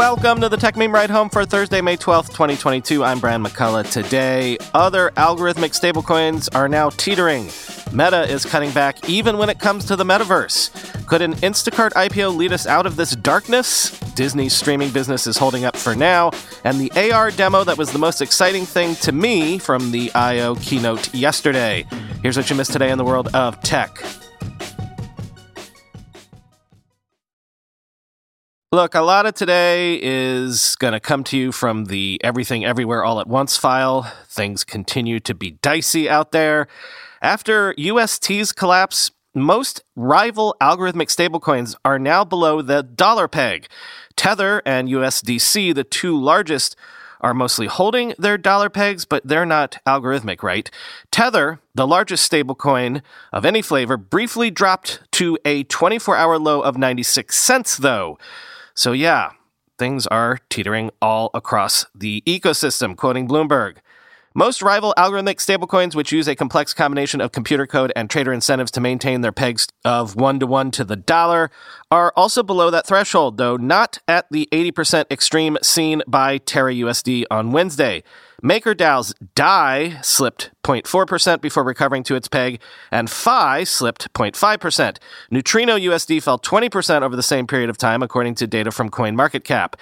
Welcome to the Techmeme Ride Home for Thursday, May 12th, 2022. I'm Brian McCullough. Today, other algorithmic stablecoins are now teetering. Meta is cutting back even when it comes to the metaverse. Could an Instacart IPO lead us out of this darkness? Disney's streaming business is holding up for now, and the AR demo that was the most exciting thing to me from the I.O. keynote yesterday. Here's what you missed today in the world of tech. Look, a lot of today is going to come to you from the Everything Everywhere All at Once file. Things continue to be dicey out there. After UST's collapse, most rival algorithmic stablecoins are now below the dollar peg. Tether and USDC, the two largest, are mostly holding their dollar pegs, but they're not algorithmic, right? Tether, the largest stablecoin of any flavor, briefly dropped to a 24 hour low of 96 cents, though. So, yeah, things are teetering all across the ecosystem, quoting Bloomberg. Most rival algorithmic stablecoins, which use a complex combination of computer code and trader incentives to maintain their pegs of one to one to the dollar, are also below that threshold, though not at the 80% extreme seen by Terra USD on Wednesday. MakerDAO's DAI slipped 0.4% before recovering to its peg, and Phi slipped 0.5%. Neutrino USD fell 20% over the same period of time, according to data from CoinMarketCap.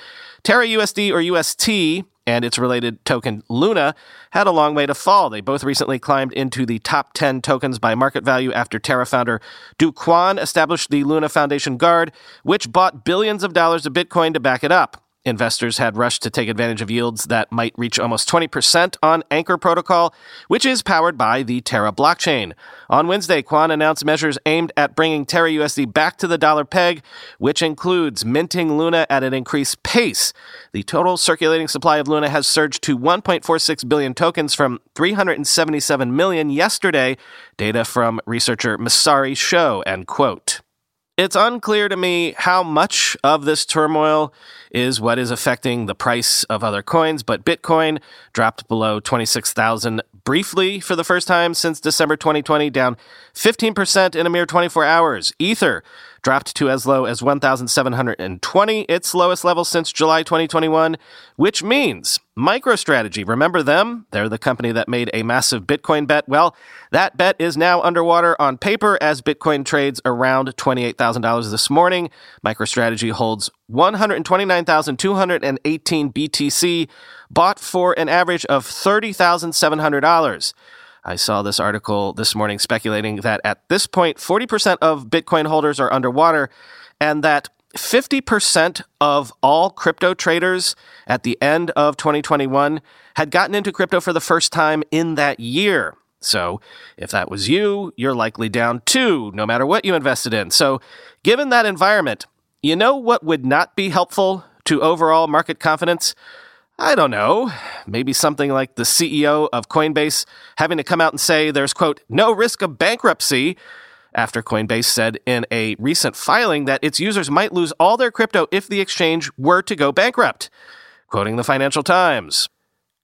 Terra USD or UST and its related token Luna had a long way to fall. They both recently climbed into the top 10 tokens by market value after Terra founder Do Kwon established the Luna Foundation Guard, which bought billions of dollars of Bitcoin to back it up. Investors had rushed to take advantage of yields that might reach almost 20% on Anchor Protocol, which is powered by the Terra blockchain. On Wednesday, Kwon announced measures aimed at bringing Terra USD back to the dollar peg, which includes minting Luna at an increased pace. The total circulating supply of Luna has surged to 1.46 billion tokens from 377 million yesterday, data from researcher Messari Show, end quote. It's unclear to me how much of this turmoil is what is affecting the price of other coins, but Bitcoin dropped below 26,000 briefly for the first time since December 2020, down 15% in a mere 24 hours. Ether dropped to as low as 1,720, its lowest level since July 2021, which means MicroStrategy, remember them? They're the company that made a massive Bitcoin bet. Well, that bet is now underwater on paper as Bitcoin trades around $28,000 this morning. MicroStrategy holds 129,218 BTC, bought for an average of $30,700. I saw this article this morning speculating that at this point, 40% of Bitcoin holders are underwater and that 50% of all crypto traders at the end of 2021 had gotten into crypto for the first time in that year. So, if that was you, you're likely down too, no matter what you invested in. So, given that environment, you know what would not be helpful to overall market confidence? I don't know, maybe something like the CEO of Coinbase having to come out and say there's, quote, no risk of bankruptcy after Coinbase said in a recent filing that its users might lose all their crypto if the exchange were to go bankrupt. Quoting the Financial Times.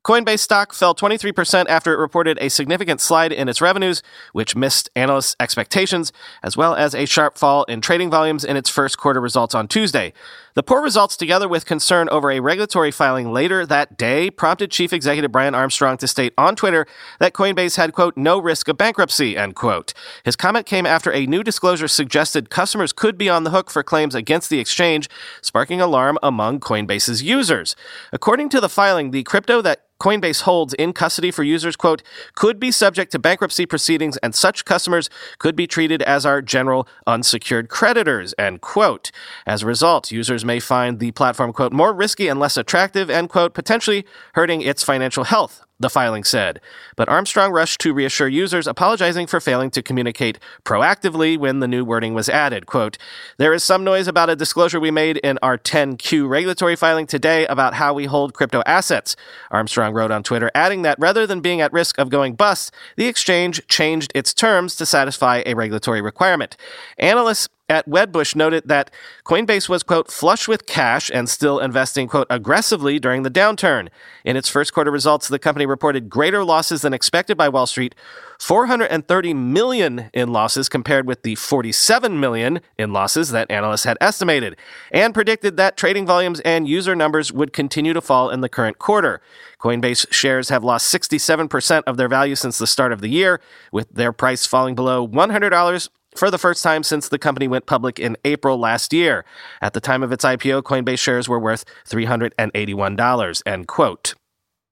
Coinbase stock fell 23% after it reported a significant slide in its revenues, which missed analysts' expectations, as well as a sharp fall in trading volumes in its first quarter results on Tuesday. The poor results, together with concern over a regulatory filing later that day, prompted Chief Executive Brian Armstrong to state on Twitter that Coinbase had, quote, no risk of bankruptcy, end quote. His comment came after a new disclosure suggested customers could be on the hook for claims against the exchange, sparking alarm among Coinbase's users. According to the filing, the crypto that Coinbase holds in custody for users, quote, could be subject to bankruptcy proceedings and such customers could be treated as our general unsecured creditors, end quote. As a result, users may find the platform, quote, more risky and less attractive, end quote, potentially hurting its financial health the filing said. But Armstrong rushed to reassure users, apologizing for failing to communicate proactively when the new wording was added. Quote, There is some noise about a disclosure we made in our 10Q regulatory filing today about how we hold crypto assets. Armstrong wrote on Twitter, adding that rather than being at risk of going bust, the exchange changed its terms to satisfy a regulatory requirement. Analysts at Wedbush noted that Coinbase was, quote, flush with cash and still investing, quote, aggressively during the downturn. In its first quarter results, the company reported greater losses than expected by Wall Street, 430 million in losses compared with the 47 million in losses that analysts had estimated, and predicted that trading volumes and user numbers would continue to fall in the current quarter. Coinbase shares have lost 67% of their value since the start of the year, with their price falling below $100 for the first time since the company went public in April last year. At the time of its IPO, Coinbase shares were worth $381, end quote.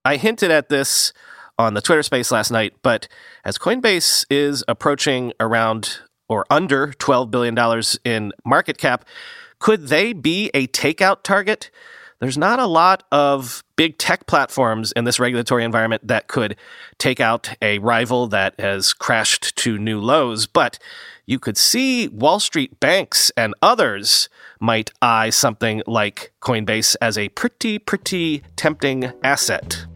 I hinted at this on the Twitter space last night, but as Coinbase is approaching around or under $12 billion in market cap, could they be a takeout target? There's not a lot of big tech platforms in this regulatory environment that could take out a rival that has crashed to new lows, but you could see Wall Street banks and others might eye something like Coinbase as a pretty, pretty tempting asset.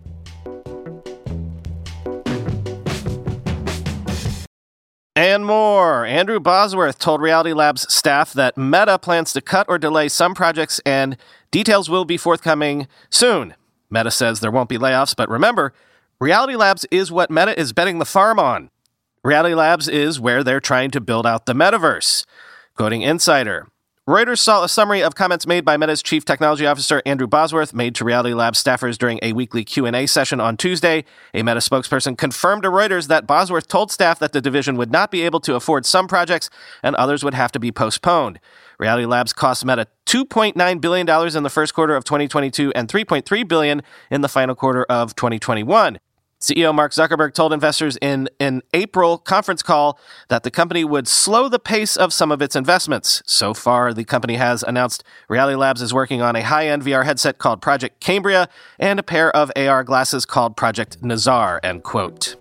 And more. Andrew Bosworth told Reality Labs staff that Meta plans to cut or delay some projects and details will be forthcoming soon. Meta says there won't be layoffs, but remember, Reality Labs is what Meta is betting the farm on. Reality Labs is where they're trying to build out the metaverse. Quoting Insider, Reuters saw a summary of comments made by Meta's chief technology officer Andrew Bosworth made to Reality Labs staffers during a weekly Q&A session on Tuesday. A Meta spokesperson confirmed to Reuters that Bosworth told staff that the division would not be able to afford some projects and others would have to be postponed. Reality Labs cost Meta $2.9 billion in the first quarter of 2022 and 3.3 billion in the final quarter of 2021. CEO Mark Zuckerberg told investors in an April conference call that the company would slow the pace of some of its investments. So far, the company has announced Reality Labs is working on a high end VR headset called Project Cambria and a pair of AR glasses called Project Nazar, end quote.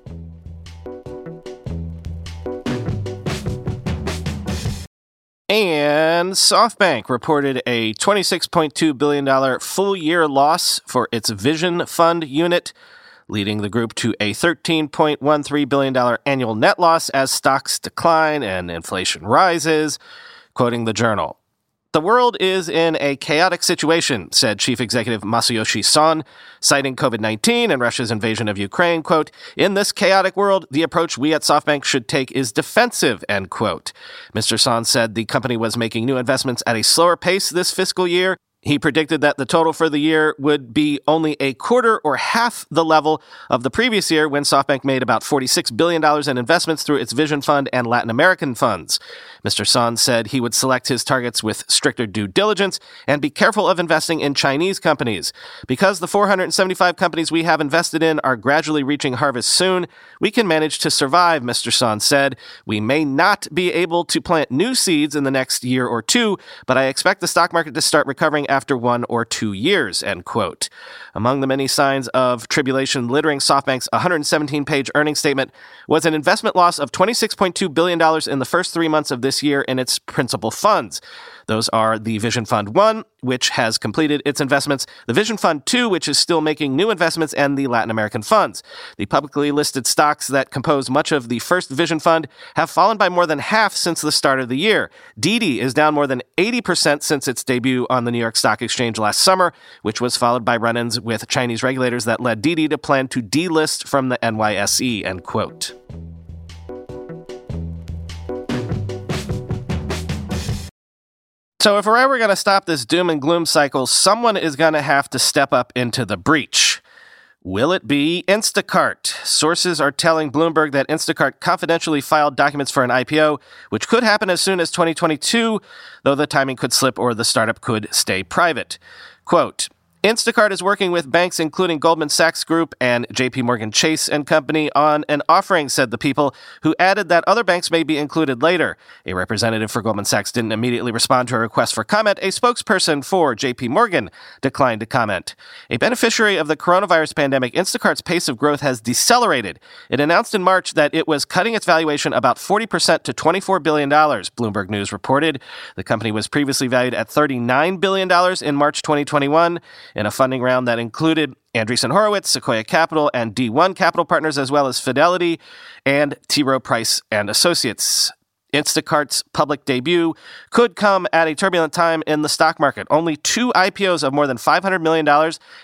And SoftBank reported a $26.2 billion full year loss for its Vision Fund unit leading the group to a $13.13 billion annual net loss as stocks decline and inflation rises. Quoting the journal, the world is in a chaotic situation, said Chief Executive Masayoshi Son, citing COVID 19 and Russia's invasion of Ukraine. Quote, In this chaotic world, the approach we at SoftBank should take is defensive, end quote. Mr. Son said the company was making new investments at a slower pace this fiscal year he predicted that the total for the year would be only a quarter or half the level of the previous year when SoftBank made about $46 billion in investments through its Vision Fund and Latin American funds. Mr. Son said he would select his targets with stricter due diligence and be careful of investing in Chinese companies. Because the 475 companies we have invested in are gradually reaching harvest soon, we can manage to survive, Mr. Son said. We may not be able to plant new seeds in the next year or two, but I expect the stock market to start recovering after one or two years, end quote. Among the many signs of tribulation littering SoftBank's 117 page earnings statement was an investment loss of $26.2 billion in the first three months of this year in its principal funds. Those are the Vision Fund 1, which has completed its investments, the Vision Fund 2, which is still making new investments, and the Latin American funds. The publicly listed stocks that compose much of the first Vision Fund have fallen by more than half since the start of the year. Didi is down more than 80% since its debut on the New York Stock Exchange last summer, which was followed by run ins with Chinese regulators that led Didi to plan to delist from the NYSE, end quote. So, if we're ever going to stop this doom and gloom cycle, someone is going to have to step up into the breach. Will it be Instacart? Sources are telling Bloomberg that Instacart confidentially filed documents for an IPO, which could happen as soon as 2022, though the timing could slip or the startup could stay private. Quote, Instacart is working with banks including Goldman Sachs Group and JP Morgan Chase and Company on an offering, said the people, who added that other banks may be included later. A representative for Goldman Sachs didn't immediately respond to a request for comment. A spokesperson for JP Morgan declined to comment. A beneficiary of the coronavirus pandemic, Instacart's pace of growth has decelerated. It announced in March that it was cutting its valuation about 40% to $24 billion, Bloomberg News reported. The company was previously valued at $39 billion in March 2021 in a funding round that included Andreessen Horowitz, Sequoia Capital, and D1 Capital Partners, as well as Fidelity and T. Rowe Price and Associates. Instacart's public debut could come at a turbulent time in the stock market. Only two IPOs of more than $500 million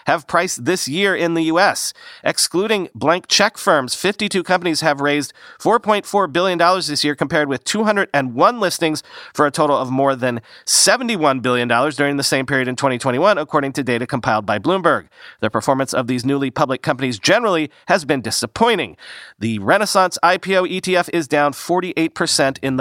have priced this year in the U.S. Excluding blank check firms, 52 companies have raised $4.4 billion this year compared with 201 listings for a total of more than $71 billion during the same period in 2021, according to data compiled by Bloomberg. The performance of these newly public companies generally has been disappointing. The Renaissance IPO ETF is down 48% in the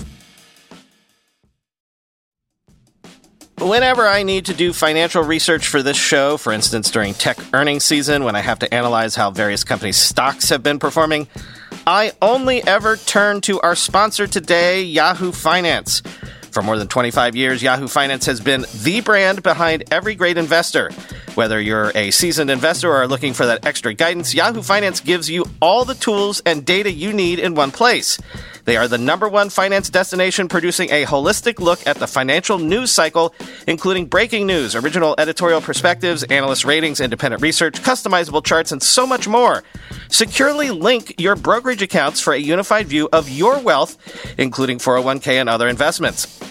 Whenever I need to do financial research for this show, for instance during tech earnings season when I have to analyze how various companies' stocks have been performing, I only ever turn to our sponsor today, Yahoo Finance. For more than 25 years, Yahoo Finance has been the brand behind every great investor. Whether you're a seasoned investor or are looking for that extra guidance, Yahoo Finance gives you all the tools and data you need in one place. They are the number one finance destination producing a holistic look at the financial news cycle, including breaking news, original editorial perspectives, analyst ratings, independent research, customizable charts, and so much more. Securely link your brokerage accounts for a unified view of your wealth, including 401k and other investments.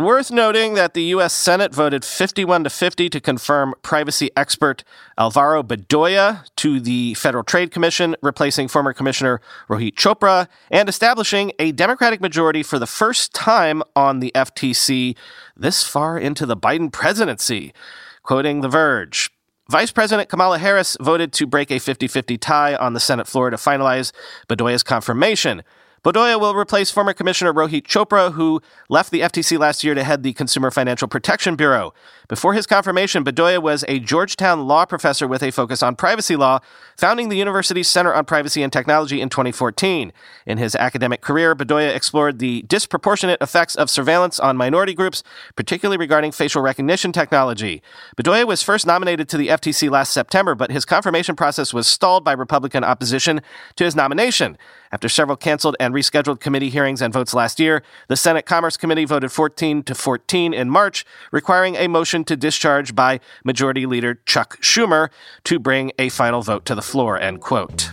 Worth noting that the U.S. Senate voted 51 to 50 to confirm privacy expert Alvaro Bedoya to the Federal Trade Commission, replacing former Commissioner Rohit Chopra, and establishing a Democratic majority for the first time on the FTC this far into the Biden presidency. Quoting The Verge. Vice President Kamala Harris voted to break a 50 50 tie on the Senate floor to finalize Bedoya's confirmation. Bedoya will replace former Commissioner Rohit Chopra, who left the FTC last year to head the Consumer Financial Protection Bureau. Before his confirmation, Bedoya was a Georgetown law professor with a focus on privacy law, founding the university's Center on Privacy and Technology in 2014. In his academic career, Bedoya explored the disproportionate effects of surveillance on minority groups, particularly regarding facial recognition technology. Bedoya was first nominated to the FTC last September, but his confirmation process was stalled by Republican opposition to his nomination. After several canceled and rescheduled committee hearings and votes last year, the Senate Commerce Committee voted 14 to 14 in March, requiring a motion to discharge by Majority Leader Chuck Schumer to bring a final vote to the floor, end quote.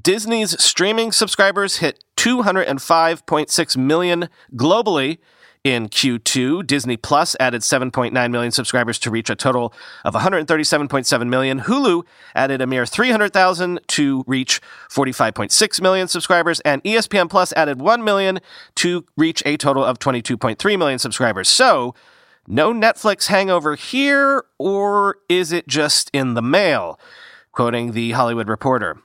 Disney's streaming subscribers hit 205.6 million globally in Q2. Disney Plus added 7.9 million subscribers to reach a total of 137.7 million. Hulu added a mere 300,000 to reach 45.6 million subscribers. And ESPN Plus added 1 million to reach a total of 22.3 million subscribers. So, no Netflix hangover here, or is it just in the mail? Quoting the Hollywood Reporter.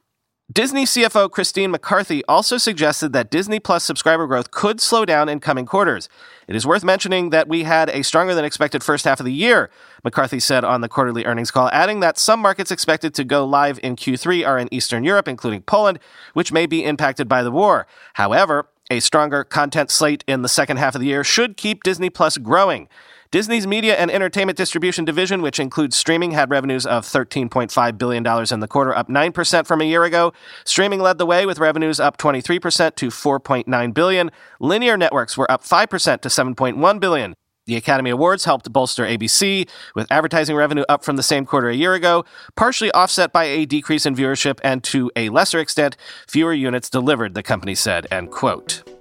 Disney CFO Christine McCarthy also suggested that Disney Plus subscriber growth could slow down in coming quarters. It is worth mentioning that we had a stronger than expected first half of the year, McCarthy said on the quarterly earnings call, adding that some markets expected to go live in Q3 are in Eastern Europe, including Poland, which may be impacted by the war. However, a stronger content slate in the second half of the year should keep Disney Plus growing. Disney's media and entertainment distribution division, which includes streaming, had revenues of $13.5 billion in the quarter, up 9% from a year ago. Streaming led the way with revenues up 23% to 4.9 billion. Linear networks were up 5% to 7.1 billion. The Academy Awards helped bolster ABC, with advertising revenue up from the same quarter a year ago, partially offset by a decrease in viewership and, to a lesser extent, fewer units delivered, the company said, end quote.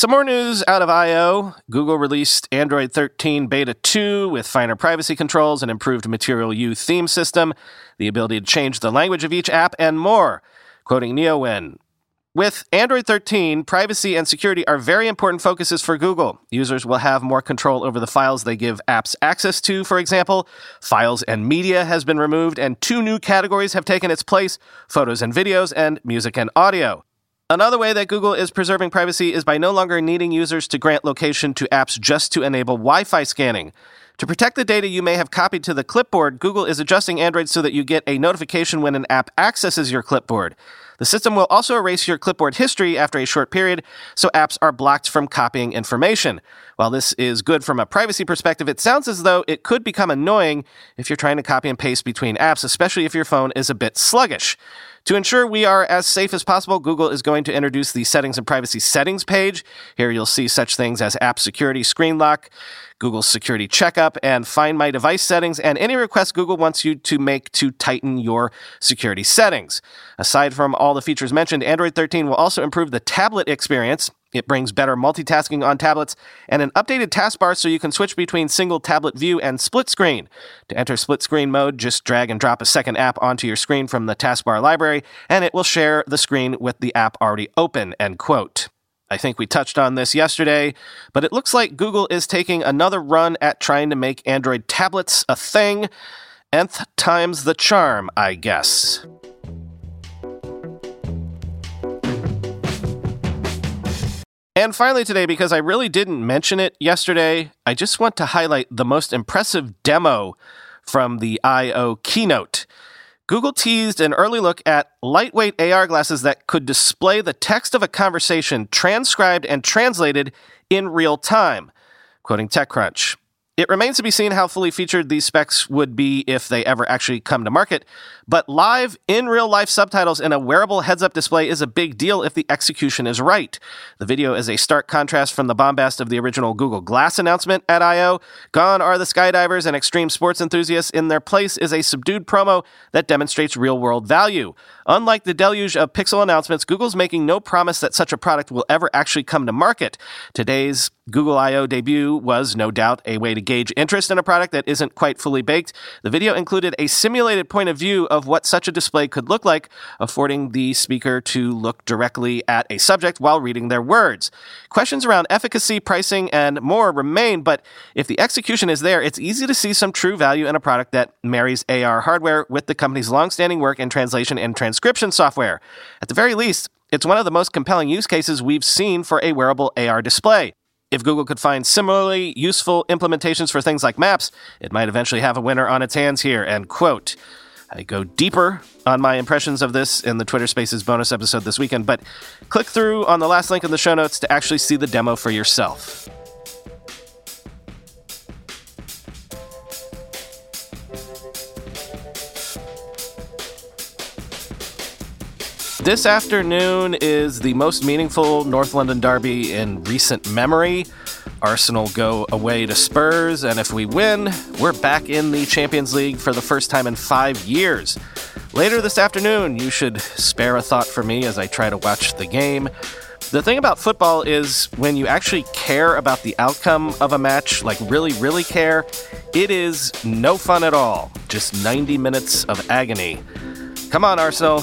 Some more news out of I.O. Google released Android 13 Beta 2 with finer privacy controls, an improved Material You theme system, the ability to change the language of each app, and more. Quoting Neowin, with Android 13, privacy and security are very important focuses for Google. Users will have more control over the files they give apps access to, for example. Files and media has been removed, and two new categories have taken its place photos and videos, and music and audio. Another way that Google is preserving privacy is by no longer needing users to grant location to apps just to enable Wi Fi scanning. To protect the data you may have copied to the clipboard, Google is adjusting Android so that you get a notification when an app accesses your clipboard. The system will also erase your clipboard history after a short period, so apps are blocked from copying information. While this is good from a privacy perspective, it sounds as though it could become annoying if you're trying to copy and paste between apps, especially if your phone is a bit sluggish. To ensure we are as safe as possible, Google is going to introduce the Settings and Privacy Settings page. Here you'll see such things as App Security Screen Lock, Google's Security Checkup, and Find My Device settings, and any requests Google wants you to make to tighten your security settings. Aside from all the features mentioned, Android 13 will also improve the tablet experience. It brings better multitasking on tablets and an updated taskbar so you can switch between single tablet view and split screen. To enter split screen mode, just drag and drop a second app onto your screen from the taskbar library, and it will share the screen with the app already open. End quote. I think we touched on this yesterday, but it looks like Google is taking another run at trying to make Android tablets a thing. Nth times the charm, I guess. And finally, today, because I really didn't mention it yesterday, I just want to highlight the most impressive demo from the I.O. keynote. Google teased an early look at lightweight AR glasses that could display the text of a conversation transcribed and translated in real time. Quoting TechCrunch. It remains to be seen how fully featured these specs would be if they ever actually come to market, but live, in real life subtitles in a wearable heads up display is a big deal if the execution is right. The video is a stark contrast from the bombast of the original Google Glass announcement at I.O. Gone are the skydivers and extreme sports enthusiasts. In their place is a subdued promo that demonstrates real world value. Unlike the deluge of Pixel announcements, Google's making no promise that such a product will ever actually come to market. Today's Google I.O. debut was no doubt a way to gauge interest in a product that isn't quite fully baked. The video included a simulated point of view of what such a display could look like, affording the speaker to look directly at a subject while reading their words. Questions around efficacy, pricing, and more remain, but if the execution is there, it's easy to see some true value in a product that marries AR hardware with the company's longstanding work in translation and transcription software. At the very least, it's one of the most compelling use cases we've seen for a wearable AR display. If Google could find similarly useful implementations for things like maps, it might eventually have a winner on its hands here. End quote. I go deeper on my impressions of this in the Twitter Spaces bonus episode this weekend, but click through on the last link in the show notes to actually see the demo for yourself. This afternoon is the most meaningful North London derby in recent memory. Arsenal go away to Spurs, and if we win, we're back in the Champions League for the first time in five years. Later this afternoon, you should spare a thought for me as I try to watch the game. The thing about football is when you actually care about the outcome of a match, like really, really care, it is no fun at all. Just 90 minutes of agony. Come on, Arsenal.